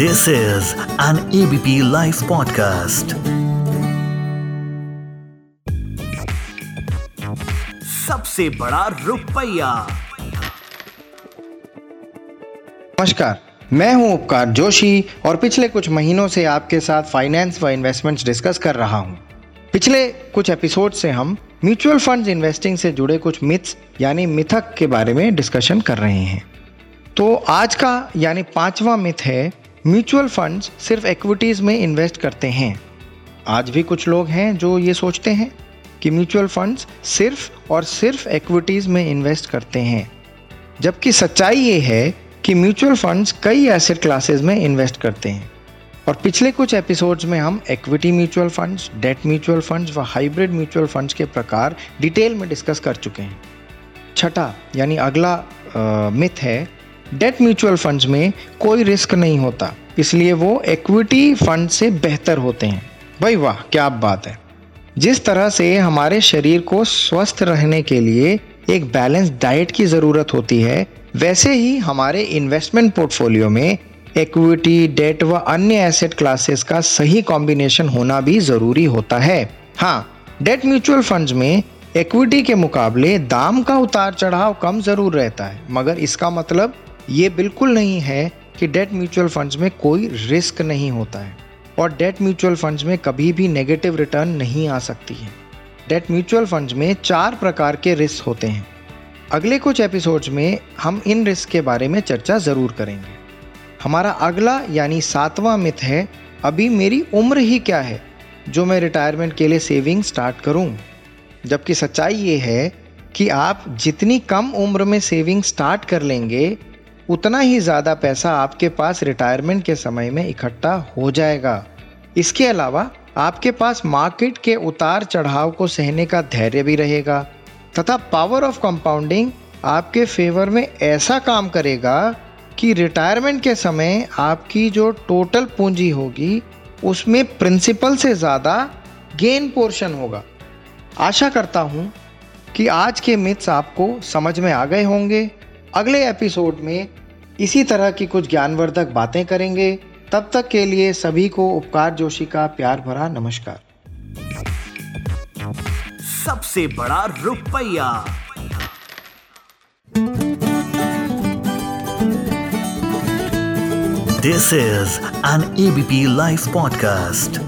This is an ABP Life podcast. सबसे बड़ा रुपया। नमस्कार मैं हूँ उपकार जोशी और पिछले कुछ महीनों से आपके साथ फाइनेंस व इन्वेस्टमेंट्स डिस्कस कर रहा हूँ। पिछले कुछ एपिसोड से हम म्यूचुअल फंड्स इन्वेस्टिंग से जुड़े कुछ मिथ्स यानी मिथक के बारे में डिस्कशन कर रहे हैं। तो आज का यानी पांचवा मिथ है म्यूचुअल फंड्स सिर्फ़ इक्विटीज़ में इन्वेस्ट करते हैं। आज भी कुछ लोग हैं जो ये सोचते हैं कि म्यूचुअल फंड्स सिर्फ़ और सिर्फ़ इक्विटीज़ में इन्वेस्ट करते हैं। जबकि सच्चाई ये है कि म्यूचुअल फंड्स कई एसेट क्लासेस में इन्वेस्ट करते हैं। और पिछले कुछ एपिसोड्स में हम equity mutual funds debt mutual funds व हाइब्रिड म्यूचुअल फंड्स के प्रकार डिटेल में डिस्कस कर चुके हैं। छठा, यानी अगला मिथ है डेट म्यूचुअल फंड्स में कोई रिस्क नहीं होता, इसलिए वो इक्विटी फंड से बेहतर होते हैं। भाई वाह, क्या बात है। जिस तरह से हमारे शरीर को स्वस्थ रहने के लिए एक बैलेंस डाइट की ज़रूरत होती है, वैसे ही हमारे इन्वेस्टमेंट पोर्टफोलियो में इक्विटी डेट व अन्य एसेट क्लासेस का सही कॉम्बिनेशन होना भी ज़रूरी होता है। हाँ डेट म्यूचुअल फंड्स में इक्विटी के मुकाबले दाम का उतार चढ़ाव कम ज़रूर रहता है, मगर इसका मतलब ये बिल्कुल नहीं है कि डेट म्यूचुअल फंड्स में कोई रिस्क नहीं होता है। और डेट म्यूचुअल फंड्स में कभी भी नेगेटिव रिटर्न नहीं आ सकती है। डेट म्यूचुअल फंड्स में चार प्रकार के रिस्क होते हैं। अगले कुछ एपिसोड्स में हम इन रिस्क के बारे में चर्चा ज़रूर करेंगे। हमारा अगला यानी सातवां मिथ है, अभी मेरी उम्र ही क्या है, जो मैं रिटायरमेंट के लिए सेविंग स्टार्ट करूँ? जबकि सच्चाई ये है कि आप जितनी कम उम्र में सेविंग स्टार्ट कर लेंगे उतना ही ज़्यादा पैसा आपके पास रिटायरमेंट के समय में इकट्ठा हो जाएगा। इसके अलावा, आपके पास मार्केट के उतार चढ़ाव को सहने का धैर्य भी रहेगा, तथा पावर ऑफ़ कंपाउंडिंग आपके फेवर में ऐसा काम करेगा कि रिटायरमेंट के समय आपकी जो टोटल पूंजी होगी, उसमें प्रिंसिपल से ज़्यादा गेन पोर्शन होगा। आशा करता हूँ कि आज के मिथ्स आपको समझ में आ गए होंगे। अगले एपिसोड में इसी तरह की कुछ ज्ञानवर्धक बातें करेंगे। तब तक के लिए सभी को उपकार जोशी का प्यार भरा नमस्कार। सबसे बड़ा रुपया। This is an ABP live podcast